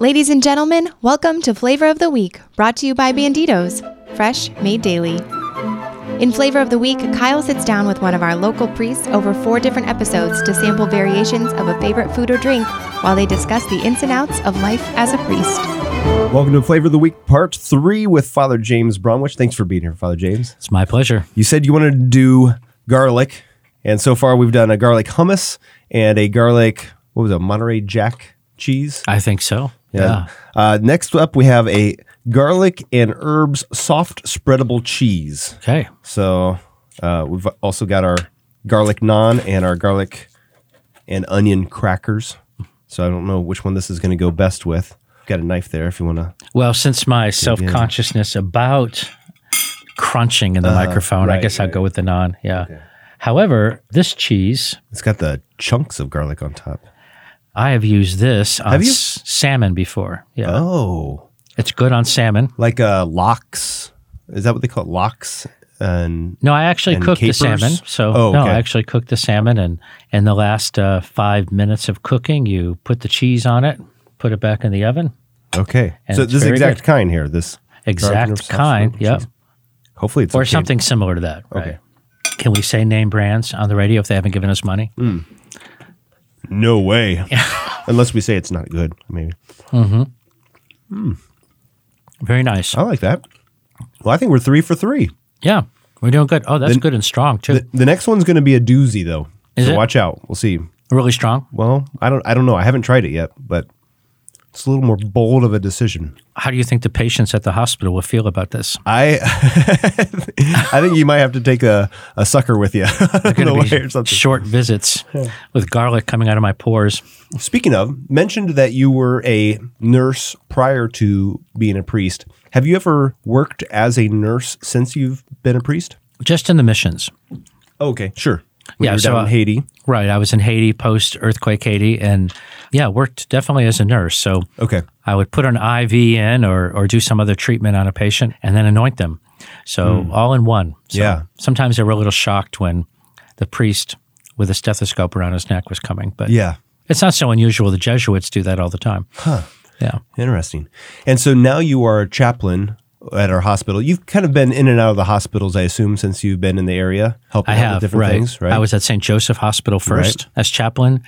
Ladies and gentlemen, welcome to Flavor of the Week, brought to you by Banditos, fresh made daily. In Flavor of the Week, Kyle sits down with one of our local priests over four different episodes to sample variations of a favorite food or drink while they discuss the ins and outs of life as a priest. Welcome to Flavor of the Week, part three with Father James Bromwich. Thanks for being here, Father James. It's my pleasure. You said you wanted to do garlic, and so far we've done a garlic hummus and a garlic, what was it, Monterey Jack cheese? I think so. Yeah. Uh, next up, we have a garlic and herbs soft spreadable cheese. Okay. So uh, we've also got our garlic naan and our garlic and onion crackers. So I don't know which one this is going to go best with. Got a knife there if you want to. Well, since my self consciousness about crunching in the microphone, I right, guess I'll go with the naan. Yeah. However, this cheese, It's got the chunks of garlic on top. I have used this on Have you? s- salmon before. Yeah. Oh, It's good on salmon. like uh, lox. Is that what they call it? Lox and No, I actually cooked capers? the salmon. So Oh, no. I actually cooked the salmon, and in the last uh, five minutes of cooking, you put the cheese on it, put it back in the oven. okay. So this exact good. kind here. This Exact kind. Yep. cheese. Hopefully it's Or okay. something similar to that. Right. Okay. Can we say name brands on the radio if they haven't given us money? No way. Unless we say it's not good, maybe. Mm-hmm. Hmm. Very nice. I like that. Well, I think we're three for three. Yeah, we're doing good. Oh, that's good and strong too. The, the next one's going to be a doozy, though. Is so it? watch out. We'll see. really strong. Well, I don't. I don't know. I haven't tried it yet, but it's a little more bold of a decision. How do you think the patients at the hospital will feel about this? I I think you might have to take a, a sucker with you on the way be or something. short visits with garlic coming out of my pores. Speaking of, mentioned that you were a nurse prior to being a priest. Have you ever worked as a nurse since you've been a priest? Just in the missions. Okay, sure. Yeah, you were so, down in Haiti. Right. I was in Haiti post earthquake Haiti and yeah, worked definitely as a nurse. So Okay. I would put an IV in or, or do some other treatment on a patient and then anoint them. So hmm. all in one. So. Yeah. Sometimes they were a little shocked when the priest with a stethoscope around his neck was coming, but Yeah. it's not so unusual. The Jesuits do that all the time. Huh. Yeah. Interesting. And so now you are a chaplain at our hospital. You've kind of been in and out of the hospitals, I assume, since you've been in the area helping I out have with different right. things, right? I was at St. Joseph Hospital first as chaplain,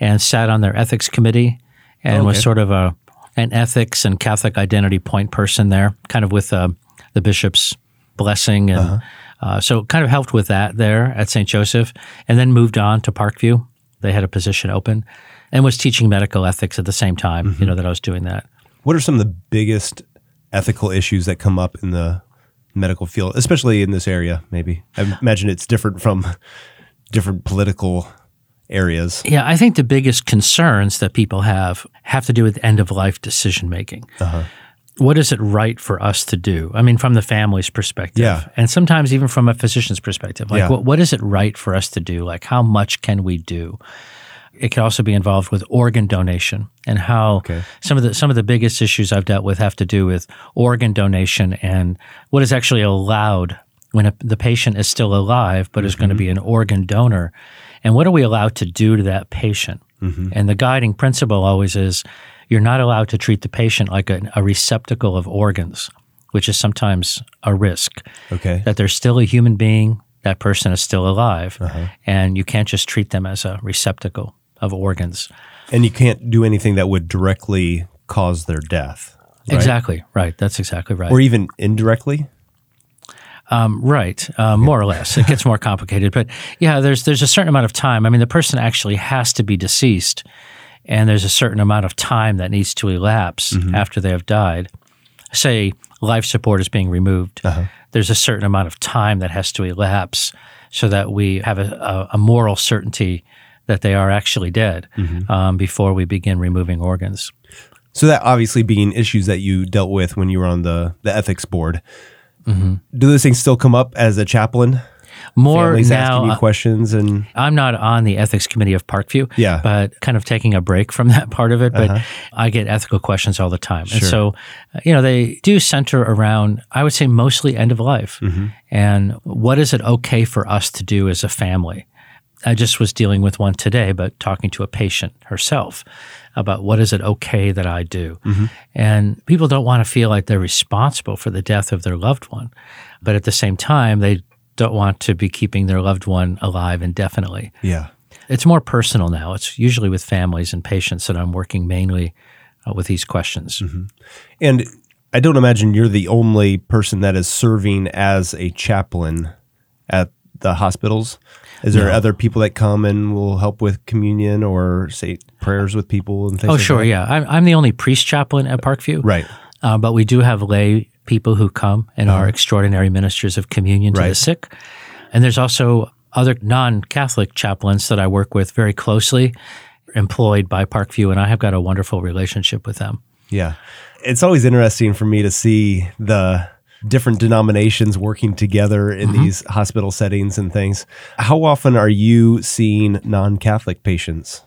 and sat on their ethics committee, and was sort of a an ethics and Catholic identity point person there, kind of with uh, the bishop's blessing, and Uh-huh. uh, so kind of helped with that there at St. Joseph, and then moved on to Parkview. They had a position open, and was teaching medical ethics at the same time. Mm-hmm. You know that I was doing that. What are some of the biggest ethical issues that come up in the medical field, especially in this area? Maybe I imagine it's different from different political areas. Yeah, I think the biggest concerns that people have have to do with end of life decision making. Uh-huh. What is it right for us to do? I mean, from the family's perspective, Yeah. and sometimes even from a physician's perspective. Like, Yeah. what, what is it right for us to do? Like, how much can we do? It can also be involved with organ donation and how Okay. some of the some of the biggest issues I've dealt with have to do with organ donation and what is actually allowed when a, the patient is still alive but is going to be an organ donor, and what are we allowed to do to that patient? And the guiding principle always is you're not allowed to treat the patient like a, a receptacle of organs, which is sometimes a risk Okay. that they're still a human being, that person is still alive, Uh-huh. and you can't just treat them as a receptacle of organs. And you can't do anything that would directly cause their death. right? Exactly right. That's exactly right. Or even indirectly. Um, right, um, more or less. It gets more complicated, but yeah, there's there's a certain amount of time. I mean, the person actually has to be deceased, and there's a certain amount of time that needs to elapse after they have died. Say life support is being removed. There's a certain amount of time that has to elapse so that we have a, a, a moral certainty that they are actually dead um, before we begin removing organs. So that obviously being issues that you dealt with when you were on the, the ethics board. Mm-hmm. Do those things still come up as a chaplain? More Families now, asking you uh, questions and I'm not on the ethics committee of Parkview, Yeah. but kind of taking a break from that part of it. But I get ethical questions all the time. And so, uh, you know, they do center around, I would say, mostly end of life. And what is it okay for us to do as a family? I just was dealing with one today, but talking to a patient herself about what is it okay that I do. And people don't want to feel like they're responsible for the death of their loved one. But at the same time, they don't want to be keeping their loved one alive indefinitely. Yeah. It's more personal now. It's usually with families and patients that I'm working mainly uh, with these questions. And I don't imagine you're the only person that is serving as a chaplain at the hospitals. Is there No. other people that come and will help with communion or say prayers with people and things? Oh, like sure, that? yeah. I'm, I'm the only priest chaplain at Parkview. Right. Uh, but we do have lay people who come and are extraordinary ministers of communion to the Uh-huh. Sick. And there's also other non Catholic chaplains that I work with very closely, employed by Parkview, and I have got a wonderful relationship with them. Yeah. It's always interesting for me to see the different denominations working together in Mm-hmm. these hospital settings and things. How often are you seeing non Catholic patients?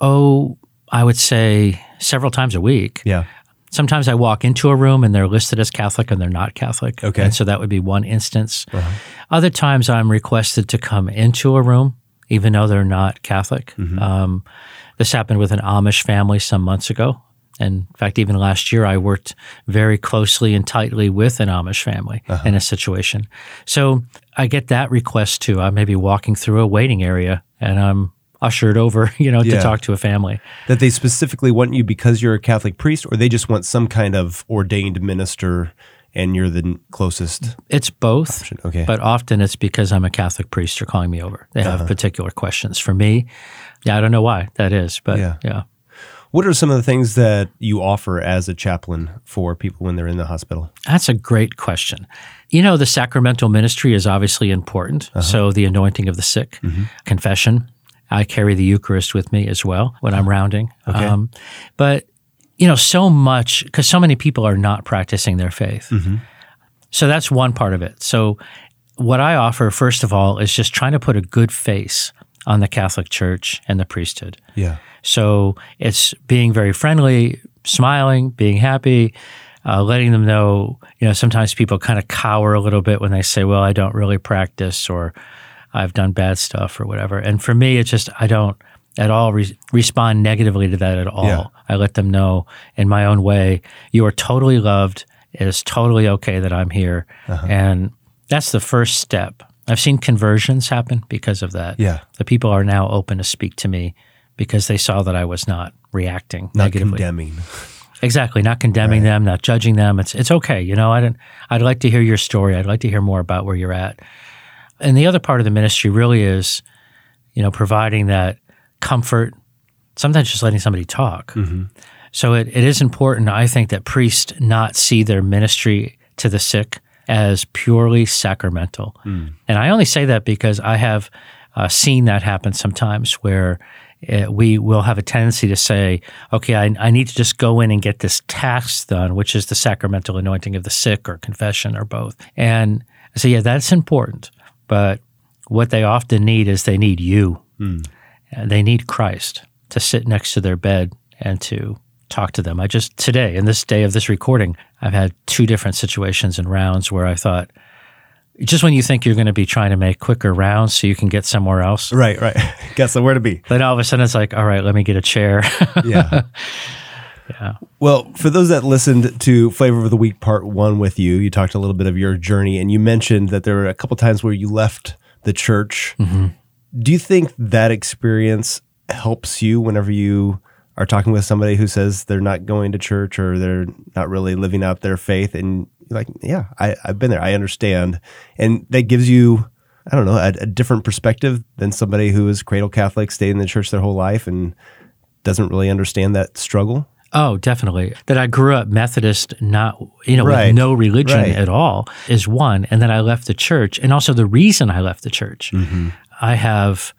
Oh, I would say several times a week. Yeah. Sometimes I walk into a room and they're listed as Catholic and they're not Catholic. Okay. And so that would be one instance. Other times I'm requested to come into a room, even though they're not Catholic. Um, this happened with an Amish family some months ago. And in fact, even last year, I worked very closely and tightly with an Amish family uh-huh. in a situation. So I get that request too. I may be walking through a waiting area and I'm ushered over, you know, Yeah. to talk to a family. That they specifically want you because you're a Catholic priest, or they just want some kind of ordained minister and you're the closest? It's both. Okay. But often it's because I'm a Catholic priest are calling me over. They have uh-huh. particular questions for me. Yeah, I don't know why that is, but Yeah. yeah. What are some of the things that you offer as a chaplain for people when they're in the hospital? That's a great question. You know, the sacramental ministry is obviously important. Uh-huh. So the anointing of the sick, mm-hmm. confession. I carry the Eucharist with me as well when I'm uh-huh. rounding. Um, but, you know, so much, because so many people are not practicing their faith. Mm-hmm. So that's one part of it. So what I offer, first of all, is just trying to put a good face on the Catholic Church and the priesthood. Yeah. So it's being very friendly, smiling, being happy, uh, letting them know. You know, sometimes people kind of cower a little bit when they say, "Well, I don't really practice," or "I've done bad stuff," or whatever. And for me, it's just I don't at all re- respond negatively to that at all. Yeah. I let them know in my own way, you are totally loved. It is totally okay that I'm here, and that's the first step. I've seen conversions happen because of that. Yeah. The people are now open to speak to me because they saw that I was not reacting Not negatively. condemning. Exactly, not condemning them, not judging them. It's it's okay. You know, I didn't, I'd like to hear your story. I'd like to hear more about where you're at. And the other part of the ministry really is, you know, providing that comfort. Sometimes just letting somebody talk. Mm-hmm. So it, it is important, I think, that priests not see their ministry to the sick as purely sacramental. And I only say that because I have uh, seen that happen sometimes where uh, we will have a tendency to say, okay, I, I need to just go in and get this task done, which is the sacramental anointing of the sick or confession or both. And I say, yeah, that's important. But what they often need is they need you. And they need Christ to sit next to their bed and to talk to them. I just today, in this day of this recording, I've had two different situations and rounds where I thought, just when you think you're going to be trying to make quicker rounds so you can get somewhere else, Right, right. Got somewhere to be. then all of a sudden it's like, all right, let me get a chair. Yeah. yeah. Well, for those that listened to Flavor of the Week Part One with you, you talked a little bit of your journey, and you mentioned that there were a couple times where you left the church. Mm-hmm. Do you think that experience helps you whenever you are talking with somebody who says they're not going to church or they're not really living out their faith? And you're like, yeah, I, I've been there. I understand. And that gives you, I don't know, a, a different perspective than somebody who is cradle Catholic, stayed in the church their whole life and doesn't really understand that struggle. Oh, definitely. That I grew up Methodist, not, you know, Right. with no religion Right. at all is one. And then I left the church. And also the reason I left the church, mm-hmm. I have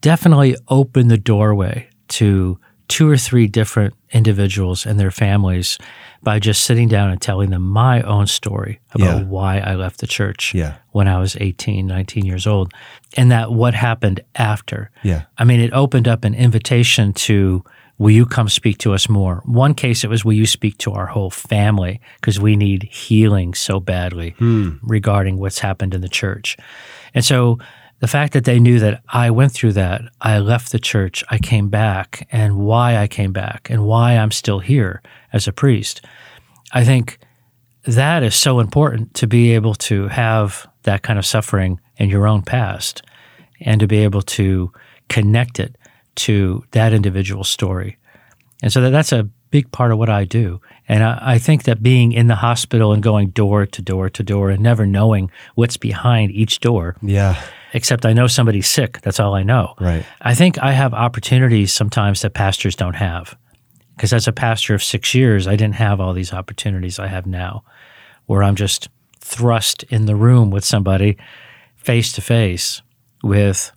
definitely opened the doorway to two or three different individuals and their families by just sitting down and telling them my own story about Yeah. why I left the church Yeah. when I was 18, 19 years old, and that what happened after. Yeah. I mean, it opened up an invitation to, will you come speak to us more? One case, it was, will you speak to our whole family? Because we need healing so badly hmm. regarding what's happened in the church. And so the fact that they knew that I went through that, I left the church, I came back, and why I came back, and why I'm still here as a priest, I think that is so important to be able to have that kind of suffering in your own past and to be able to connect it to that individual story. And so that, that's a big part of what I do. And I, I, think that being in the hospital and going door to door to door and never knowing what's behind each door. Yeah. Except I know somebody's sick. That's all I know. Right. I think I have opportunities sometimes that pastors don't have. Because as a pastor of six years, I didn't have all these opportunities I have now, where I'm just thrust in the room with somebody face to face with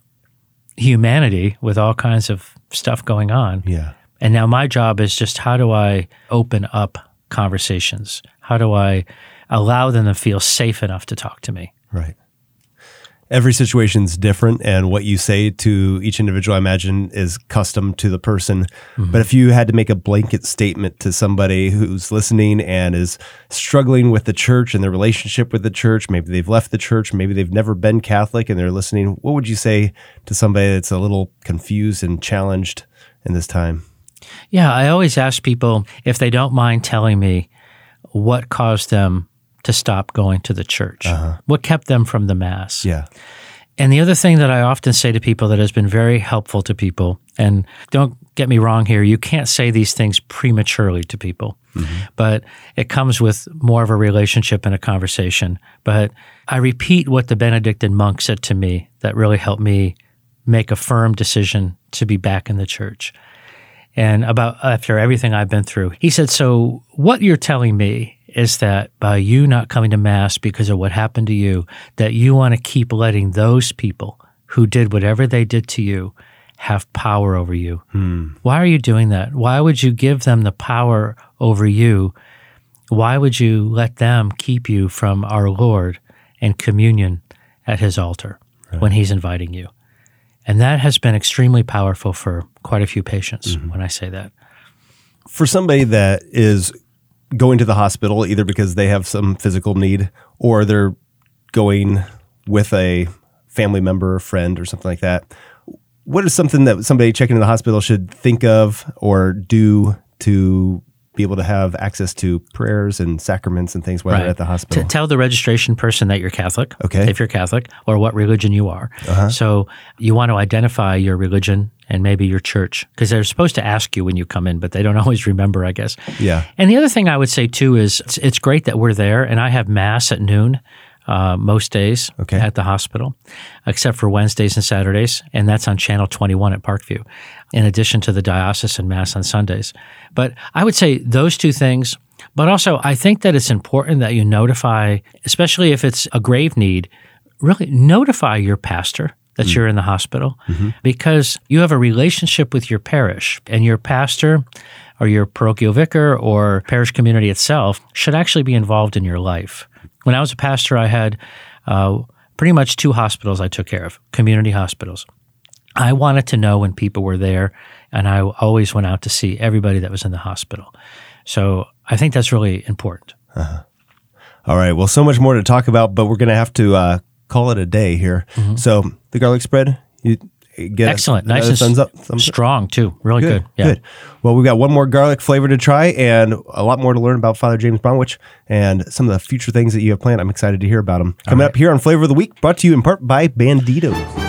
humanity, with all kinds of stuff going on. Yeah. And now my job is just how do I open up conversations? How do I allow them to feel safe enough to talk to me? Right. Every situation is different, and what you say to each individual, I imagine, is custom to the person. Mm-hmm. But if you had to make a blanket statement to somebody who's listening and is struggling with the church and their relationship with the church, maybe they've left the church, maybe they've never been Catholic and they're listening, what would you say to somebody that's a little confused and challenged in this time? Yeah, I always ask people if they don't mind telling me what caused them to stop going to the church, uh-huh. what kept them from the Mass. Yeah. And the other thing that I often say to people that has been very helpful to people, and don't get me wrong here, you can't say these things prematurely to people, mm-hmm. but it comes with more of a relationship and a conversation. But I repeat what the Benedictine monk said to me that really helped me make a firm decision to be back in the church and about after everything I've been through. He said, So what you're telling me is that by you not coming to Mass because of what happened to you, that you want to keep letting those people who did whatever they did to you have power over you. Hmm. Why are you doing that? Why would you give them the power over you? Why would you let them keep you from our Lord and communion at his altar right. when he's inviting you? And that has been extremely powerful for quite a few patients mm-hmm. when I say that. For somebody that is going to the hospital either because they have some physical need or they're going with a family member or friend or something like that, what is something that somebody checking in the hospital should think of or do to be able to have access to prayers and sacraments and things while right. they're at the hospital. To tell the registration person that you're Catholic, okay. if you're Catholic, or what religion you are. Uh-huh. So you want to identify your religion and maybe your church because they're supposed to ask you when you come in, but they don't always remember, I guess. Yeah. And the other thing I would say too is it's, it's great that we're there, and I have mass at noon uh, most days okay. at the hospital, except for Wednesdays and Saturdays, and that's on Channel 21 at Parkview, in addition to the diocesan mass on Sundays. But I would say those two things. But also, I think that it's important that you notify, especially if it's a grave need, really notify your pastor that mm. you're in the hospital mm-hmm. because you have a relationship with your parish and your pastor or your parochial vicar or parish community itself should actually be involved in your life. When I was a pastor, I had uh, pretty much two hospitals I took care of, community hospitals. I wanted to know when people were there, and I always went out to see everybody that was in the hospital. So I think that's really important. Uh-huh. All right. Well, so much more to talk about, but we're going to have to uh, call it a day here. Mm-hmm. So the garlic spread, you get excellent, nice and thumbs up, thumbs strong up. too, really good. Good. Yeah. good. Well, we've got one more garlic flavor to try, and a lot more to learn about Father James Bromwich and some of the future things that you have planned. I'm excited to hear about them coming right. up here on Flavor of the Week, brought to you in part by Banditos.